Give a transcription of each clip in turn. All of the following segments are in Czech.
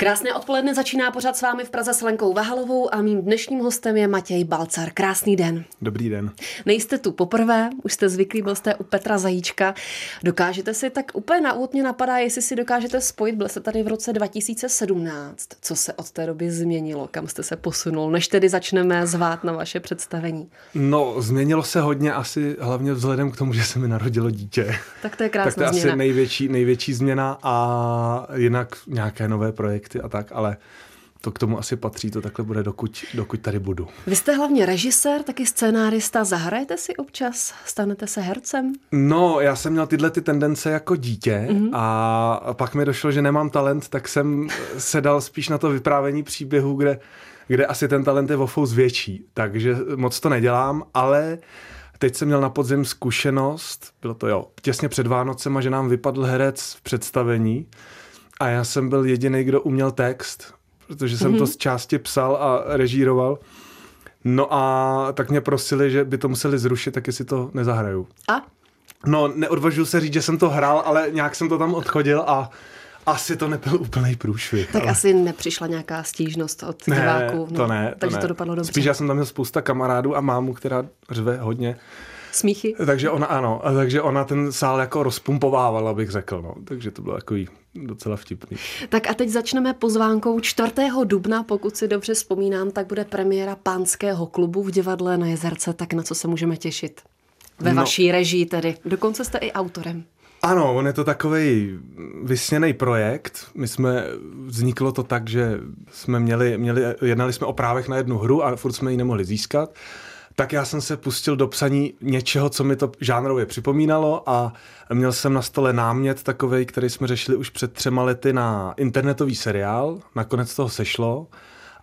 Krásné odpoledne začíná pořád s vámi v Praze s Lenkou Vahalovou a mým dnešním hostem je Matěj Balcar. Krásný den. Dobrý den. Nejste tu poprvé, už jste zvyklí, byl jste u Petra Zajíčka. Dokážete si tak úplně na úvod mě napadá, jestli si dokážete spojit, byl jste tady v roce 2017. Co se od té doby změnilo, kam jste se posunul, než tedy začneme zvát na vaše představení? No, změnilo se hodně asi hlavně vzhledem k tomu, že se mi narodilo dítě. Tak to je krásná Tak to je změna. asi největší, největší změna a jinak nějaké nové projekty a tak, ale to k tomu asi patří, to takhle bude, dokud, dokud tady budu. Vy jste hlavně režisér, taky scénárista. Zahrajete si občas? Stanete se hercem? No, já jsem měl tyhle ty tendence jako dítě mm-hmm. a pak mi došlo, že nemám talent, tak jsem se dal spíš na to vyprávění příběhu, kde, kde asi ten talent je o fous větší. Takže moc to nedělám, ale teď jsem měl na podzim zkušenost, bylo to jo, těsně před Vánocema, že nám vypadl herec v představení a já jsem byl jediný, kdo uměl text, protože jsem mm-hmm. to z části psal a režíroval. No a tak mě prosili, že by to museli zrušit, tak jestli to nezahraju. A? No, neodvažuji se říct, že jsem to hrál, ale nějak jsem to tam odchodil a asi to nebyl úplný průšvih. Tak ale... asi nepřišla nějaká stížnost od ne, diváků. to ne, to takže ne. to dopadlo dobře. Spíš já jsem tam měl spousta kamarádů a mámu, která řve hodně. Smíchy? Takže ona ano, takže ona ten sál jako rozpumpovávala, bych řekl. No. Takže to bylo takový docela vtipný. Tak a teď začneme pozvánkou 4. dubna, pokud si dobře vzpomínám, tak bude premiéra pánského klubu v divadle na Jezerce, tak na co se můžeme těšit? Ve No. vaší režii tedy. Dokonce jste i autorem. Ano, on je to takový vysněný projekt. My jsme, vzniklo to tak, že jsme měli, měli, jednali jsme o právech na jednu hru a furt jsme ji nemohli získat. Tak já jsem se pustil do psaní něčeho, co mi to žánrově připomínalo a měl jsem na stole námět takový, který jsme řešili už před třema lety na internetový seriál. Nakonec toho sešlo.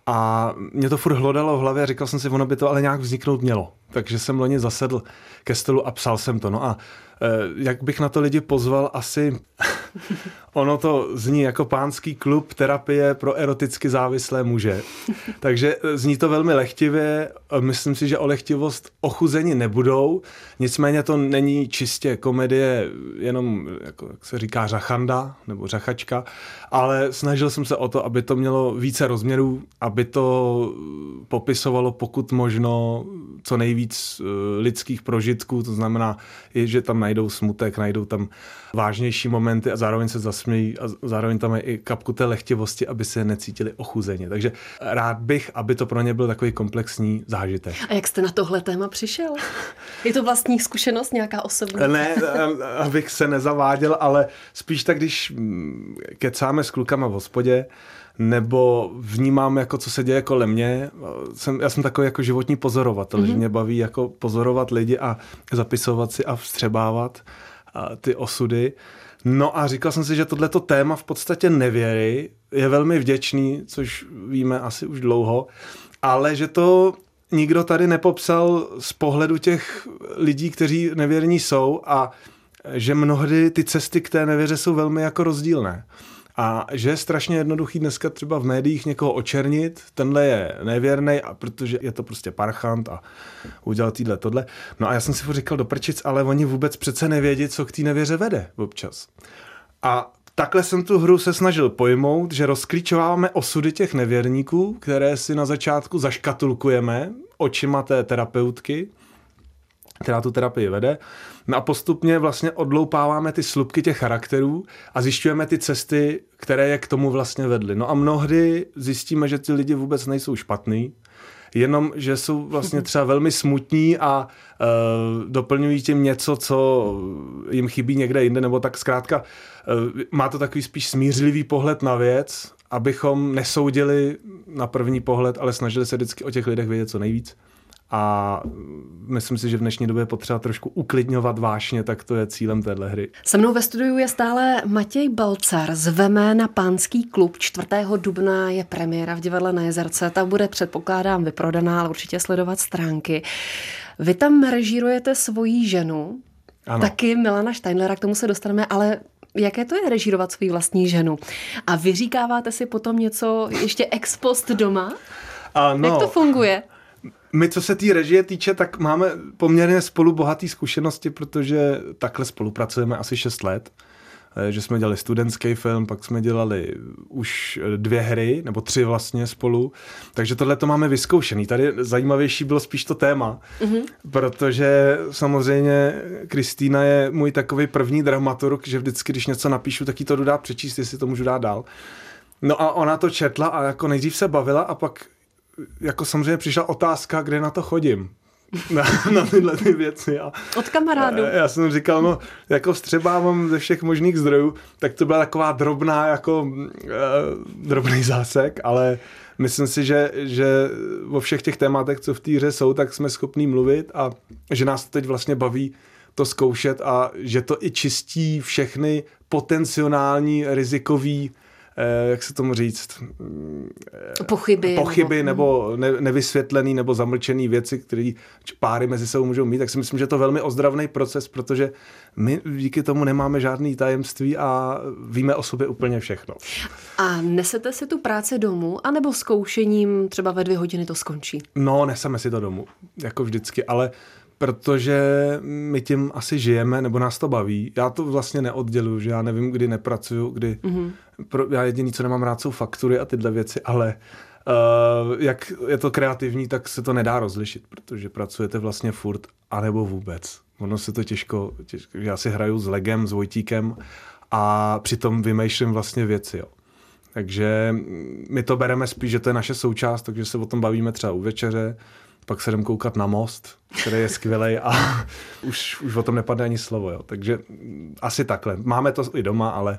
A mě to furt hlodalo v hlavě a říkal jsem si, ono by to ale nějak vzniknout mělo. Takže jsem loni zasedl ke stolu a psal jsem to. No a eh, jak bych na to lidi pozval, asi ono to zní jako pánský klub terapie pro eroticky závislé muže. Takže eh, zní to velmi lehtivě. Eh, Myslím si, že o lehtivost ochuzeni nebudou. Nicméně to není čistě komedie, jenom, jako, jak se říká, řachanda nebo řachačka, ale snažil jsem se o to, aby to mělo více rozměrů, aby to popisovalo pokud možno co nejvíc eh, lidských prožitků, to znamená, i, že tam najdou smutek, najdou tam vážnější momenty a zároveň se zasmějí a zároveň tam je i kapku té lehtivosti, aby se necítili ochuzeně. Takže rád bych, aby to pro ně byl takový komplexní zážitek. A jak jste na tohle téma přišel? Je to vlastní zkušenost, nějaká osobní? Ne, abych se nezaváděl, ale spíš tak, když mm, kecáme s klukama v hospodě, nebo vnímám, jako co se děje kolem mě. Jsem, já jsem takový jako životní pozorovatel, mm-hmm. že mě baví jako pozorovat lidi a zapisovat si a vstřebávat a ty osudy. No a říkal jsem si, že tohleto téma v podstatě nevěry je velmi vděčný, což víme asi už dlouho, ale že to nikdo tady nepopsal z pohledu těch lidí, kteří nevěrní jsou a že mnohdy ty cesty k té nevěře jsou velmi jako rozdílné. A že je strašně jednoduchý dneska třeba v médiích někoho očernit, tenhle je nevěrný, a protože je to prostě parchant a udělal týhle tohle. No a já jsem si říkal do prčic, ale oni vůbec přece nevědí, co k té nevěře vede občas. A takhle jsem tu hru se snažil pojmout, že rozklíčováváme osudy těch nevěrníků, které si na začátku zaškatulkujeme očima té terapeutky, která tu terapii vede. No a postupně vlastně odloupáváme ty slupky těch charakterů a zjišťujeme ty cesty, které je k tomu vlastně vedly. No a mnohdy zjistíme, že ty lidi vůbec nejsou špatný, jenom, že jsou vlastně třeba velmi smutní a uh, doplňují tím něco, co jim chybí někde jinde, nebo tak zkrátka uh, má to takový spíš smířlivý pohled na věc, abychom nesoudili na první pohled, ale snažili se vždycky o těch lidech vědět co nejvíc. A myslím si, že v dnešní době je potřeba trošku uklidňovat vášně, tak to je cílem téhle hry. Se mnou ve studiu je stále Matěj Balcar. Zveme na pánský klub. 4. dubna je premiéra v divadle na Jezerce. Ta bude, předpokládám, vyprodaná, ale určitě sledovat stránky. Vy tam režírujete svoji ženu, Ano. taky Milana Steinlera, k tomu se dostaneme, ale jaké to je režírovat svou vlastní ženu? A vyříkáváte si potom něco ještě ex post doma? Ano. Jak to funguje? My, co se té režie týče, tak máme poměrně spolu bohatý zkušenosti, protože takhle spolupracujeme asi 6 let. eh, že jsme dělali studentský film, pak jsme dělali už dvě hry, nebo tři vlastně spolu, takže tohle to máme vyzkoušený. Tady zajímavější bylo spíš to téma, mm-hmm. protože samozřejmě Kristýna je můj takový první dramaturg, že vždycky, když něco napíšu, tak jí to dodá přečíst, jestli to můžu dát dál. No a ona to četla a jako nejdřív se bavila a pak jako samozřejmě přišla otázka, kde na to chodím. Na, na tyhle ty věci. A, Od kamarádu. Já jsem říkal, no, jako vstřebávám ze všech možných zdrojů, tak to byla taková drobná, jako e, drobný zásek, ale myslím si, že, že o všech těch tématech, co v té hře jsou, tak jsme schopní mluvit a že nás to teď vlastně baví to zkoušet a že to i čistí všechny potenciální rizikový jak se tomu říct, pochyby, pochyby nebo, nebo ne, nevysvětlený nebo zamlčený věci, které páry mezi sebou můžou mít, tak si myslím, že to je velmi ozdravný proces, protože my díky tomu nemáme žádný tajemství a víme o sobě úplně všechno. A nesete si tu práci domů, anebo zkoušením třeba ve dvě hodiny to skončí? No, neseme si to domů, jako vždycky, ale protože my tím asi žijeme, nebo nás to baví. Já to vlastně neodděluju, že já nevím, kdy nepracuju, kdy... Mm-hmm. Pro, já jediný, co nemám rád, jsou faktury a tyhle věci, ale uh, jak je to kreativní, tak se to nedá rozlišit, protože pracujete vlastně furt, anebo vůbec. Ono se to těžko, těžko já si hraju s Legem, s Vojtíkem a přitom vymýšlím vlastně věci, jo. Takže my to bereme spíš, že to je naše součást, takže se o tom bavíme třeba u večeře, pak se jdem koukat na most, který je skvělý a už, už o tom nepadne ani slovo. Jo. Takže asi takhle. Máme to i doma, ale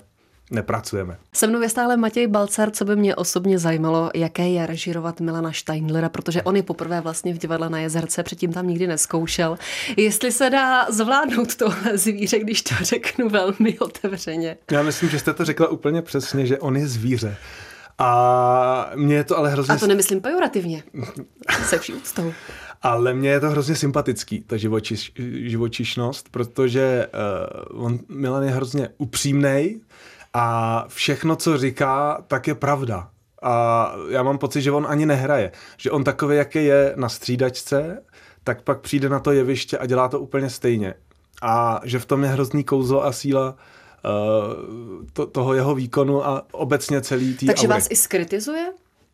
nepracujeme. Se mnou je stále Matěj Balcar, co by mě osobně zajímalo, jaké je režírovat Milana Steinlera, protože on je poprvé vlastně v divadle na Jezerce, předtím tam nikdy neskoušel. Jestli se dá zvládnout tohle zvíře, když to řeknu velmi otevřeně. Já myslím, že jste to řekla úplně přesně, že on je zvíře. A mě je to ale hrozně... A to nemyslím pejorativně. Se vší úctou. Ale mně je to hrozně sympatický, ta živočiš, živočišnost, protože uh, on, Milan je hrozně upřímný a všechno, co říká, tak je pravda. A já mám pocit, že on ani nehraje. Že on takový, jaký je na střídačce, tak pak přijde na to jeviště a dělá to úplně stejně. A že v tom je hrozný kouzlo a síla uh, to, toho jeho výkonu a obecně celý tý Takže aury. vás i skritizuje?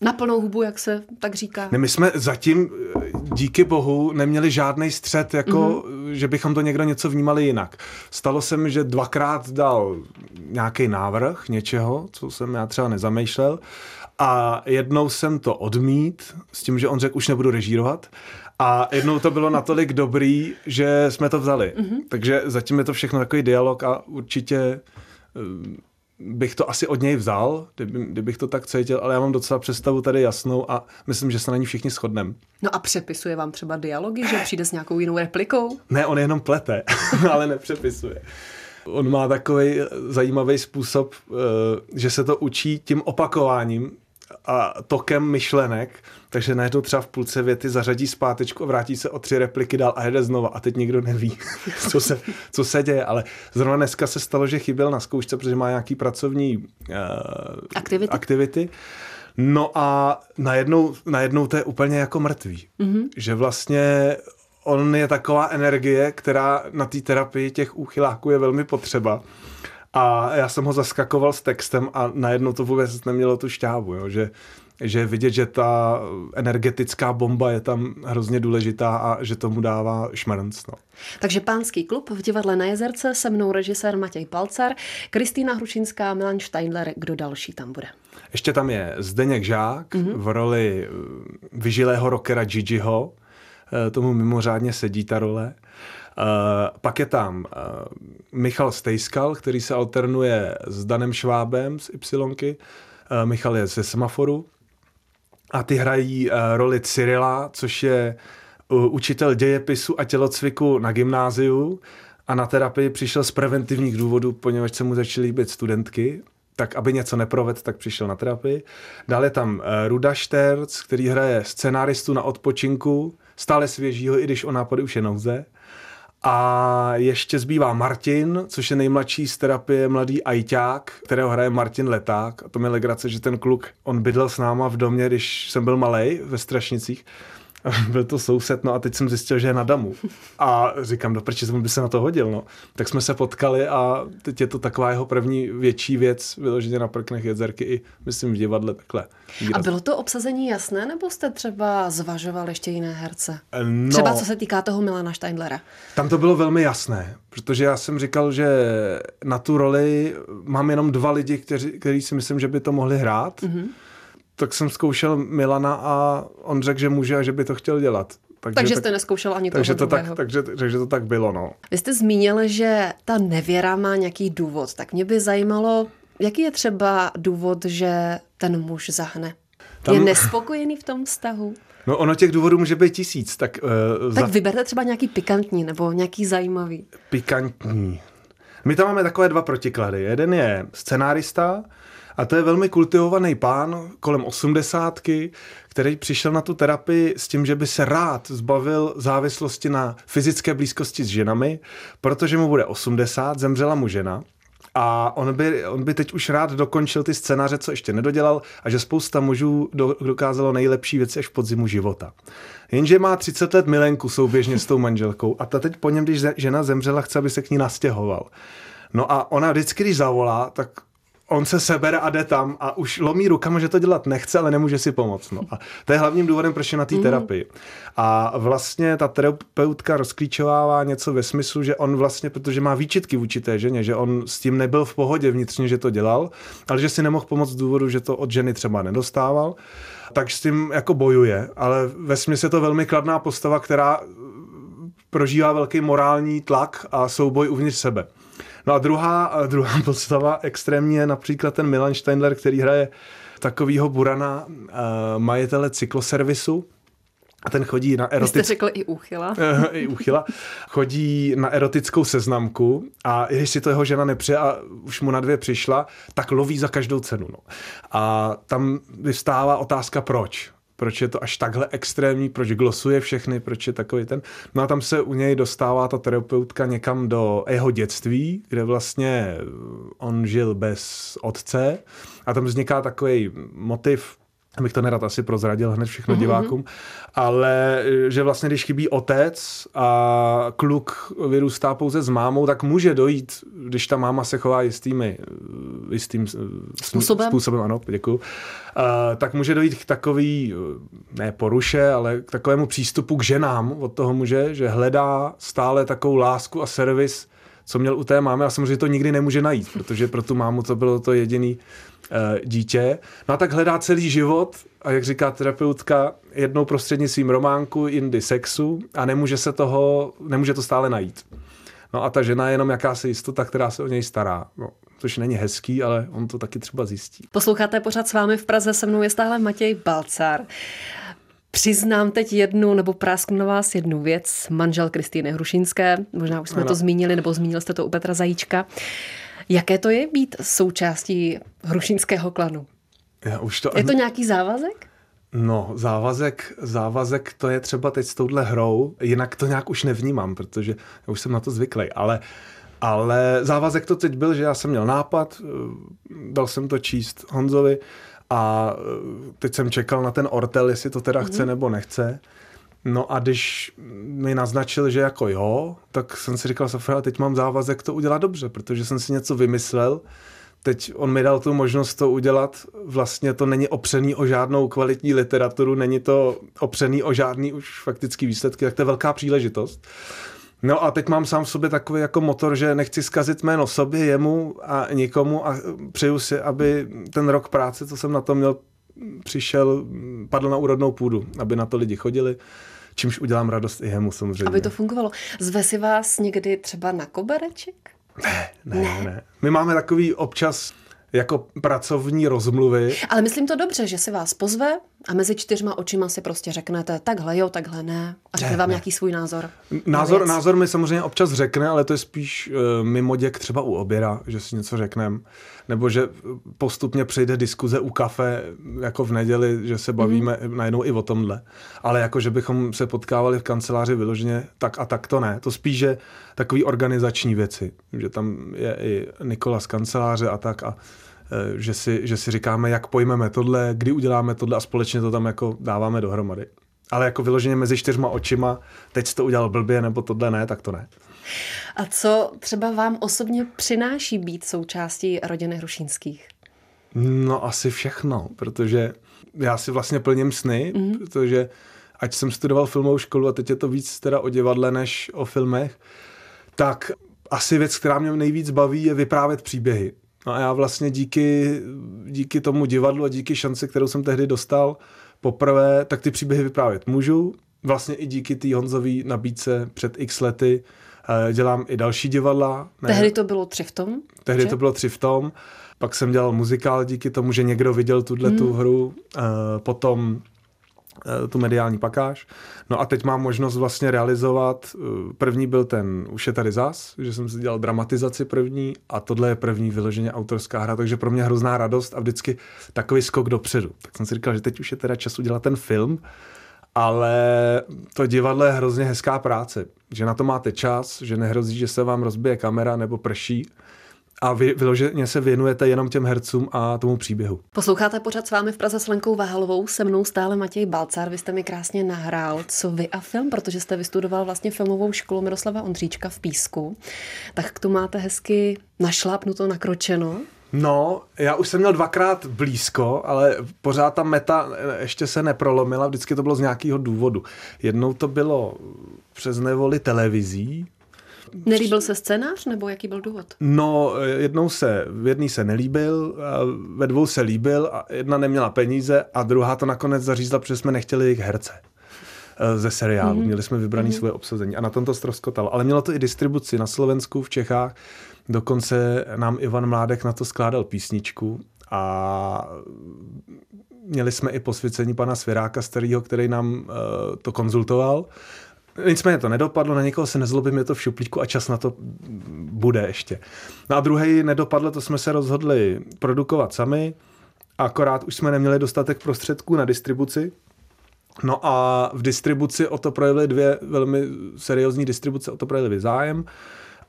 Na plnou hubu, jak se tak říká. Ne, my jsme zatím, eh, díky bohu, neměli žádný střed, jako, mm-hmm. že bychom to někdo něco vnímali jinak. Stalo se mi, že dvakrát dal nějaký návrh něčeho, co jsem já třeba nezamýšlel, a jednou jsem to odmít, s tím, že on řekl, už nebudu režírovat. A jednou to bylo natolik dobrý, že jsme to vzali. Mm-hmm. Takže zatím je to všechno takový dialog a určitě eh, bych to asi od něj vzal, kdyby, kdybych to tak cítil, ale já mám docela představu tady jasnou a myslím, že se na ní všichni shodneme. No a přepisuje vám třeba dialogy, že přijde s nějakou jinou replikou? Ne, on jenom plete, ale nepřepisuje. On má takový zajímavý způsob, eh, že se to učí tím opakováním a tokem myšlenek, takže najednou třeba v půlce věty zařadí zpátečku a vrátí se o tři repliky dál a jede znova a teď nikdo neví, co se, co se děje, ale zrovna dneska se stalo, že chyběl na zkoušce, protože má nějaký pracovní uh, aktivity. aktivity. No a najednou, najednou to je úplně jako mrtvý. Mm-hmm. Že vlastně on je taková energie, která na té terapii těch úchyláků je velmi potřeba. A já jsem ho zaskakoval s textem a najednou to vůbec nemělo tu šťávu, jo? že že vidět, že ta energetická bomba je tam hrozně důležitá a že tomu dává šmrnc. No. Takže pánský klub v divadle na Jezerce, se mnou režisér Matěj Palcar, Kristýna Hrušinská, Milan Steindler, kdo další tam bude? Ještě tam je Zdeněk Žák mm-hmm. v roli vyžilého rockera Gigiho, eh, tomu mimořádně sedí ta role. Uh, pak je tam uh, Michal Stejskal, který se alternuje s Danem Švábem z Ypsilonky. Uh, Michal je ze Semaforu. A ty hrají roli Cyrila, což je učitel dějepisu a tělocviku na gymnáziu a na terapii přišel z preventivních důvodů, poněvadž se mu začaly líbit studentky, tak aby něco neprovedl, tak přišel na terapii. Dále tam Ruda Šterc, který hraje scenáristu na odpočinku, stále svěžího, i když o nápady už je nouze. A ještě zbývá Martin, což je nejmladší z terapie mladý ajťák, kterého hraje Martin Leták. A to mi legrace, že ten kluk, on bydlel s náma v domě, když jsem byl malý ve Strašnicích. byl to soused, no a teď jsem zjistil, že je na damu. A říkám, do prči, by se na to hodil, no. Tak jsme se potkali a teď je to taková jeho první větší věc, vyloženě na prknech jezerky i, myslím, v divadle takhle. Výraz. A bylo to obsazení jasné, nebo jste třeba zvažoval ještě jiné herce? No, třeba co se týká toho Milana Steindlera. Tam to bylo velmi jasné, protože já jsem říkal, že na tu roli mám jenom dva lidi, kteří, kteří si myslím, že by to mohli hrát. Mm-hmm tak jsem zkoušel Milana a on řekl, že může a že by to chtěl dělat. Takže, takže jste neskoušel ani takže toho to tak, takže, takže to tak bylo, no. Vy jste zmínil, že ta nevěra má nějaký důvod, tak mě by zajímalo, jaký je třeba důvod, že ten muž zahne? Tam... Je nespokojený v tom vztahu? No ono těch důvodů může být tisíc. Tak, uh, tak za... vyberte třeba nějaký pikantní nebo nějaký zajímavý. Pikantní. My tam máme takové dva protiklady. Jeden je scenárista, a to je velmi kultivovaný pán kolem osmdesátky, který přišel na tu terapii s tím, že by se rád zbavil závislosti na fyzické blízkosti s ženami, protože mu bude 80, zemřela mu žena. A on by, on by teď už rád dokončil ty scénáře, co ještě nedodělal, a že spousta mužů do, dokázalo nejlepší věci až v podzimu života. Jenže má 30 let milenku souběžně s tou manželkou a ta teď po něm, když žena zemřela, chce, aby se k ní nastěhoval. No a ona vždycky, když zavolá, tak on se sebere a jde tam a už lomí rukama, že to dělat nechce, ale nemůže si pomoct. No. A to je hlavním důvodem, proč je na té mm. terapii. A vlastně ta terapeutka rozklíčovává něco ve smyslu, že on vlastně, protože má výčitky vůči té ženě, že on s tím nebyl v pohodě vnitřně, že to dělal, ale že si nemohl pomoct z důvodu, že to od ženy třeba nedostával, tak s tím jako bojuje, ale ve smyslu je to velmi kladná postava, která prožívá velký morální tlak a souboj uvnitř sebe. No a druhá, druhá postava extrémní je například ten Milan Steindler, který hraje takovýho burana, uh, majitele cykloservisu, a ten chodí na erotickou... Jste řekl i úchyla. I úchyla. Chodí na erotickou seznamku a když si to jeho žena nepřeje a už mu na dvě přišla, tak loví za každou cenu. No. A tam vystává otázka proč proč je to až takhle extrémní, proč glosuje všechny, proč je takový ten. No a tam se u něj dostává ta terapeutka někam do jeho dětství, kde vlastně on žil bez otce. A tam vzniká takový motiv abych to nerad asi prozradil hned všechno mm-hmm. divákům, ale že vlastně, když chybí otec a kluk vyrůstá pouze s mámou, tak může dojít, když ta máma se chová jistými, jistým způsobem, způsobem ano, děkuju, uh, tak může dojít k takový, ne poruše, ale k takovému přístupu k ženám od toho muže, že hledá stále takovou lásku a servis, co měl u té mámy a samozřejmě to nikdy nemůže najít, protože pro tu mámu to bylo to jediný uh, dítě. No a tak hledá celý život a jak říká terapeutka, jednou prostřednictvím románku, jindy sexu a nemůže se toho, nemůže to stále najít. No a ta žena je jenom jakási jistota, která se o něj stará. No, což není hezký, ale on to taky třeba zjistí. Posloucháte pořád s vámi v Praze, se mnou je stále Matěj Balcar. Přiznám teď jednu, nebo prásknu na vás jednu věc. Manžel Kristýny Hrušinské, možná už jsme ano. to zmínili, nebo zmínil jste to u Petra Zajíčka. Jaké to je být součástí hrušínského klanu? Já už to je to nějaký závazek? No, závazek, závazek to je třeba teď s touhle hrou, jinak to nějak už nevnímám, protože já už jsem na to zvyklý, ale ale závazek to teď byl, že já jsem měl nápad, dal jsem to číst Honzovi a teď jsem čekal na ten ortel, jestli to teda chce mm-hmm. nebo nechce. No a když mi naznačil, že jako jo, tak jsem si říkal, Sofia, teď mám závazek to udělat dobře, protože jsem si něco vymyslel. Teď on mi dal tu možnost to udělat. Vlastně to není opřený o žádnou kvalitní literaturu, není to opřený o žádný už faktický výsledky, tak to je velká příležitost. No a teď mám sám v sobě takový jako motor, že nechci zkazit jméno sobě, jemu a nikomu a přeju si, aby ten rok práce, co jsem na to měl, přišel, padl na úrodnou půdu, aby na to lidi chodili čímž udělám radost i jemu samozřejmě. Aby to fungovalo. Zve si vás někdy třeba na kobereček? Ne, ne, ne. ne. My máme takový občas jako pracovní rozmluvy. Ale myslím to dobře, že si vás pozve a mezi čtyřma očima si prostě řeknete takhle jo, takhle ne a řekne ne, vám ne. nějaký svůj názor. Názor, názor mi samozřejmě občas řekne, ale to je spíš uh, mimo děk třeba u oběda, že si něco řekneme. Nebo že postupně přejde diskuze u kafe, jako v neděli, že se bavíme mm. najednou i o tomhle. Ale jako, že bychom se potkávali v kanceláři vyloženě tak a tak to ne. To spíš, že takový organizační věci. Že tam je i Nikola z kanceláře a tak a že si, že si říkáme, jak pojmeme tohle, kdy uděláme tohle a společně to tam jako dáváme dohromady. Ale jako vyloženě mezi čtyřma očima, teď jsi to udělal blbě, nebo tohle ne, tak to ne. A co třeba vám osobně přináší být součástí rodiny Hrušínských? No asi všechno, protože já si vlastně plním sny, mm. protože ať jsem studoval filmovou školu a teď je to víc teda o divadle než o filmech, tak asi věc, která mě nejvíc baví, je vyprávět příběhy. No a já vlastně díky, díky tomu divadlu a díky šanci, kterou jsem tehdy dostal poprvé, tak ty příběhy vyprávět můžu. Vlastně i díky té Honzové nabídce před x lety eh, dělám i další divadla. Ne? Tehdy to bylo tři v tom? Tehdy že? to bylo tři v tom. Pak jsem dělal muzikál díky tomu, že někdo viděl tuhle hmm. tu hru. Eh, potom tu mediální pakáž. No a teď mám možnost vlastně realizovat, eh, první byl ten Už je tady zas, že jsem si dělal dramatizaci první a tohle je první vyloženě autorská hra, takže pro mě hrozná radost a vždycky takový skok dopředu. Tak jsem si říkal, že teď už je teda čas udělat ten film, ale to divadlo je hrozně hezká práce, že na to máte čas, že nehrozí, že se vám rozbije kamera nebo prší, a vy vyloženě se věnujete jenom těm hercům a tomu příběhu. Posloucháte pořád s vámi v Praze s Lenkou Váhalovou, se mnou stále Matěj Balcár, vy jste mi krásně nahrál, co vy a film, protože jste vystudoval vlastně filmovou školu Miroslava Ondříčka v Písku, tak k tomu máte hezky našlápnuto, nakročeno. No, já už jsem měl dvakrát blízko, ale pořád ta meta ještě se neprolomila, vždycky to bylo z nějakého důvodu. Jednou to bylo přes nevoli televizí, Nelíbil se scénář, nebo jaký byl důvod? No, jednou se, v jedný se nelíbil, ve dvou se líbil a jedna neměla peníze a druhá to nakonec zařízla, protože jsme nechtěli jejich herce eh, ze seriálu. Mm-hmm. Měli jsme vybrané mm-hmm. svoje obsazení a na tom to ztroskotalo. Ale mělo to i distribuci na Slovensku, v Čechách. Dokonce nám Ivan Mládek na to skládal písničku a měli jsme i posvěcení pana Svěráka starého, který nám uh, to konzultoval. Nicméně to nedopadlo, na někoho se nezlobím, je to v šuplíku a čas na to bude ještě. No a druhý nedopadlo, to jsme se rozhodli produkovat sami, akorát už jsme neměli dostatek prostředků na distribuci, No a v distribuci o to projevily dvě velmi seriózní distribuce, o to projevily zájem.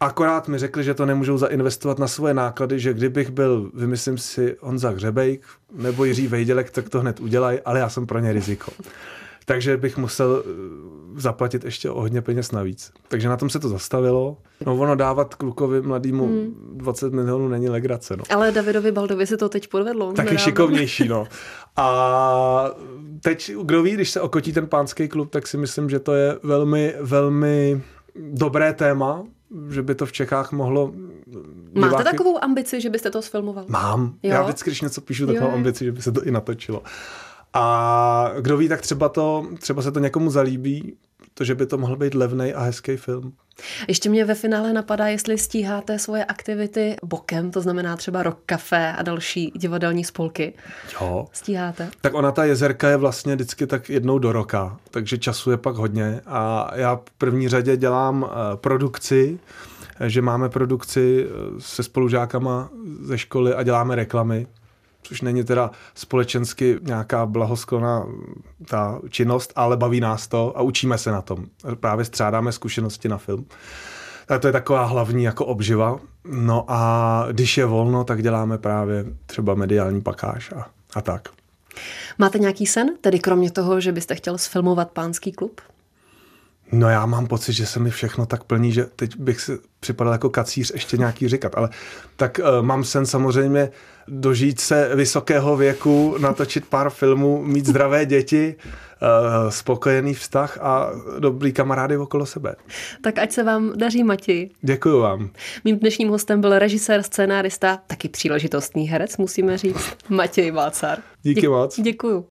Akorát mi řekli, že to nemůžou zainvestovat na svoje náklady, že kdybych byl, vymyslím si, Honza Hřebejk nebo Jiří Vejdělek, tak to hned udělají, ale já jsem pro ně riziko takže bych musel zaplatit ještě o hodně peněz navíc. Takže na tom se to zastavilo. No ono dávat klukovi mladýmu hmm. 20 milionů není legrace. No. Ale Davidovi Baldovi se to teď podvedlo. Taky nedávno. šikovnější, no. A teď, kdo ví, když se okotí ten pánský klub, tak si myslím, že to je velmi, velmi dobré téma, že by to v Čechách mohlo... Máte diváky... takovou ambici, že byste to sfilmoval? Mám. Jo? Já vždycky, když něco píšu, tak jo, mám ambici, že by se to i natočilo. A kdo ví, tak třeba, to, třeba se to někomu zalíbí, to, že by to mohl být levný a hezký film. Ještě mě ve finále napadá, jestli stíháte svoje aktivity bokem, to znamená třeba Rock Café a další divadelní spolky. Jo. Stíháte? Tak ona, ta jezerka je vlastně vždycky tak jednou do roka, takže času je pak hodně a já v první řadě dělám eh, produkci, že máme produkci eh, se spolužákama ze školy a děláme reklamy což není teda společensky nějaká blahosklona ta činnost, ale baví nás to a učíme se na tom. Právě střádáme zkušenosti na film. Tak to je taková hlavní jako obživa. No a když je volno, tak děláme právě třeba mediální pakáž a, a tak. Máte nějaký sen, tedy kromě toho, že byste chtěl sfilmovat pánský klub? No já mám pocit, že se mi všechno tak plní, že teď bych si připadal jako kacíř ještě nějaký říkat, ale tak uh, mám sen samozřejmě dožít se vysokého věku, natočit pár filmů, mít zdravé děti, uh, spokojený vztah a dobrý kamarády okolo sebe. Tak ať se vám daří, Mati. Děkuji vám. Mým dnešním hostem byl režisér, scénárista, taky příležitostný herec, musíme říct, Matěj Vácar. Díky Dě- moc. Děkuju.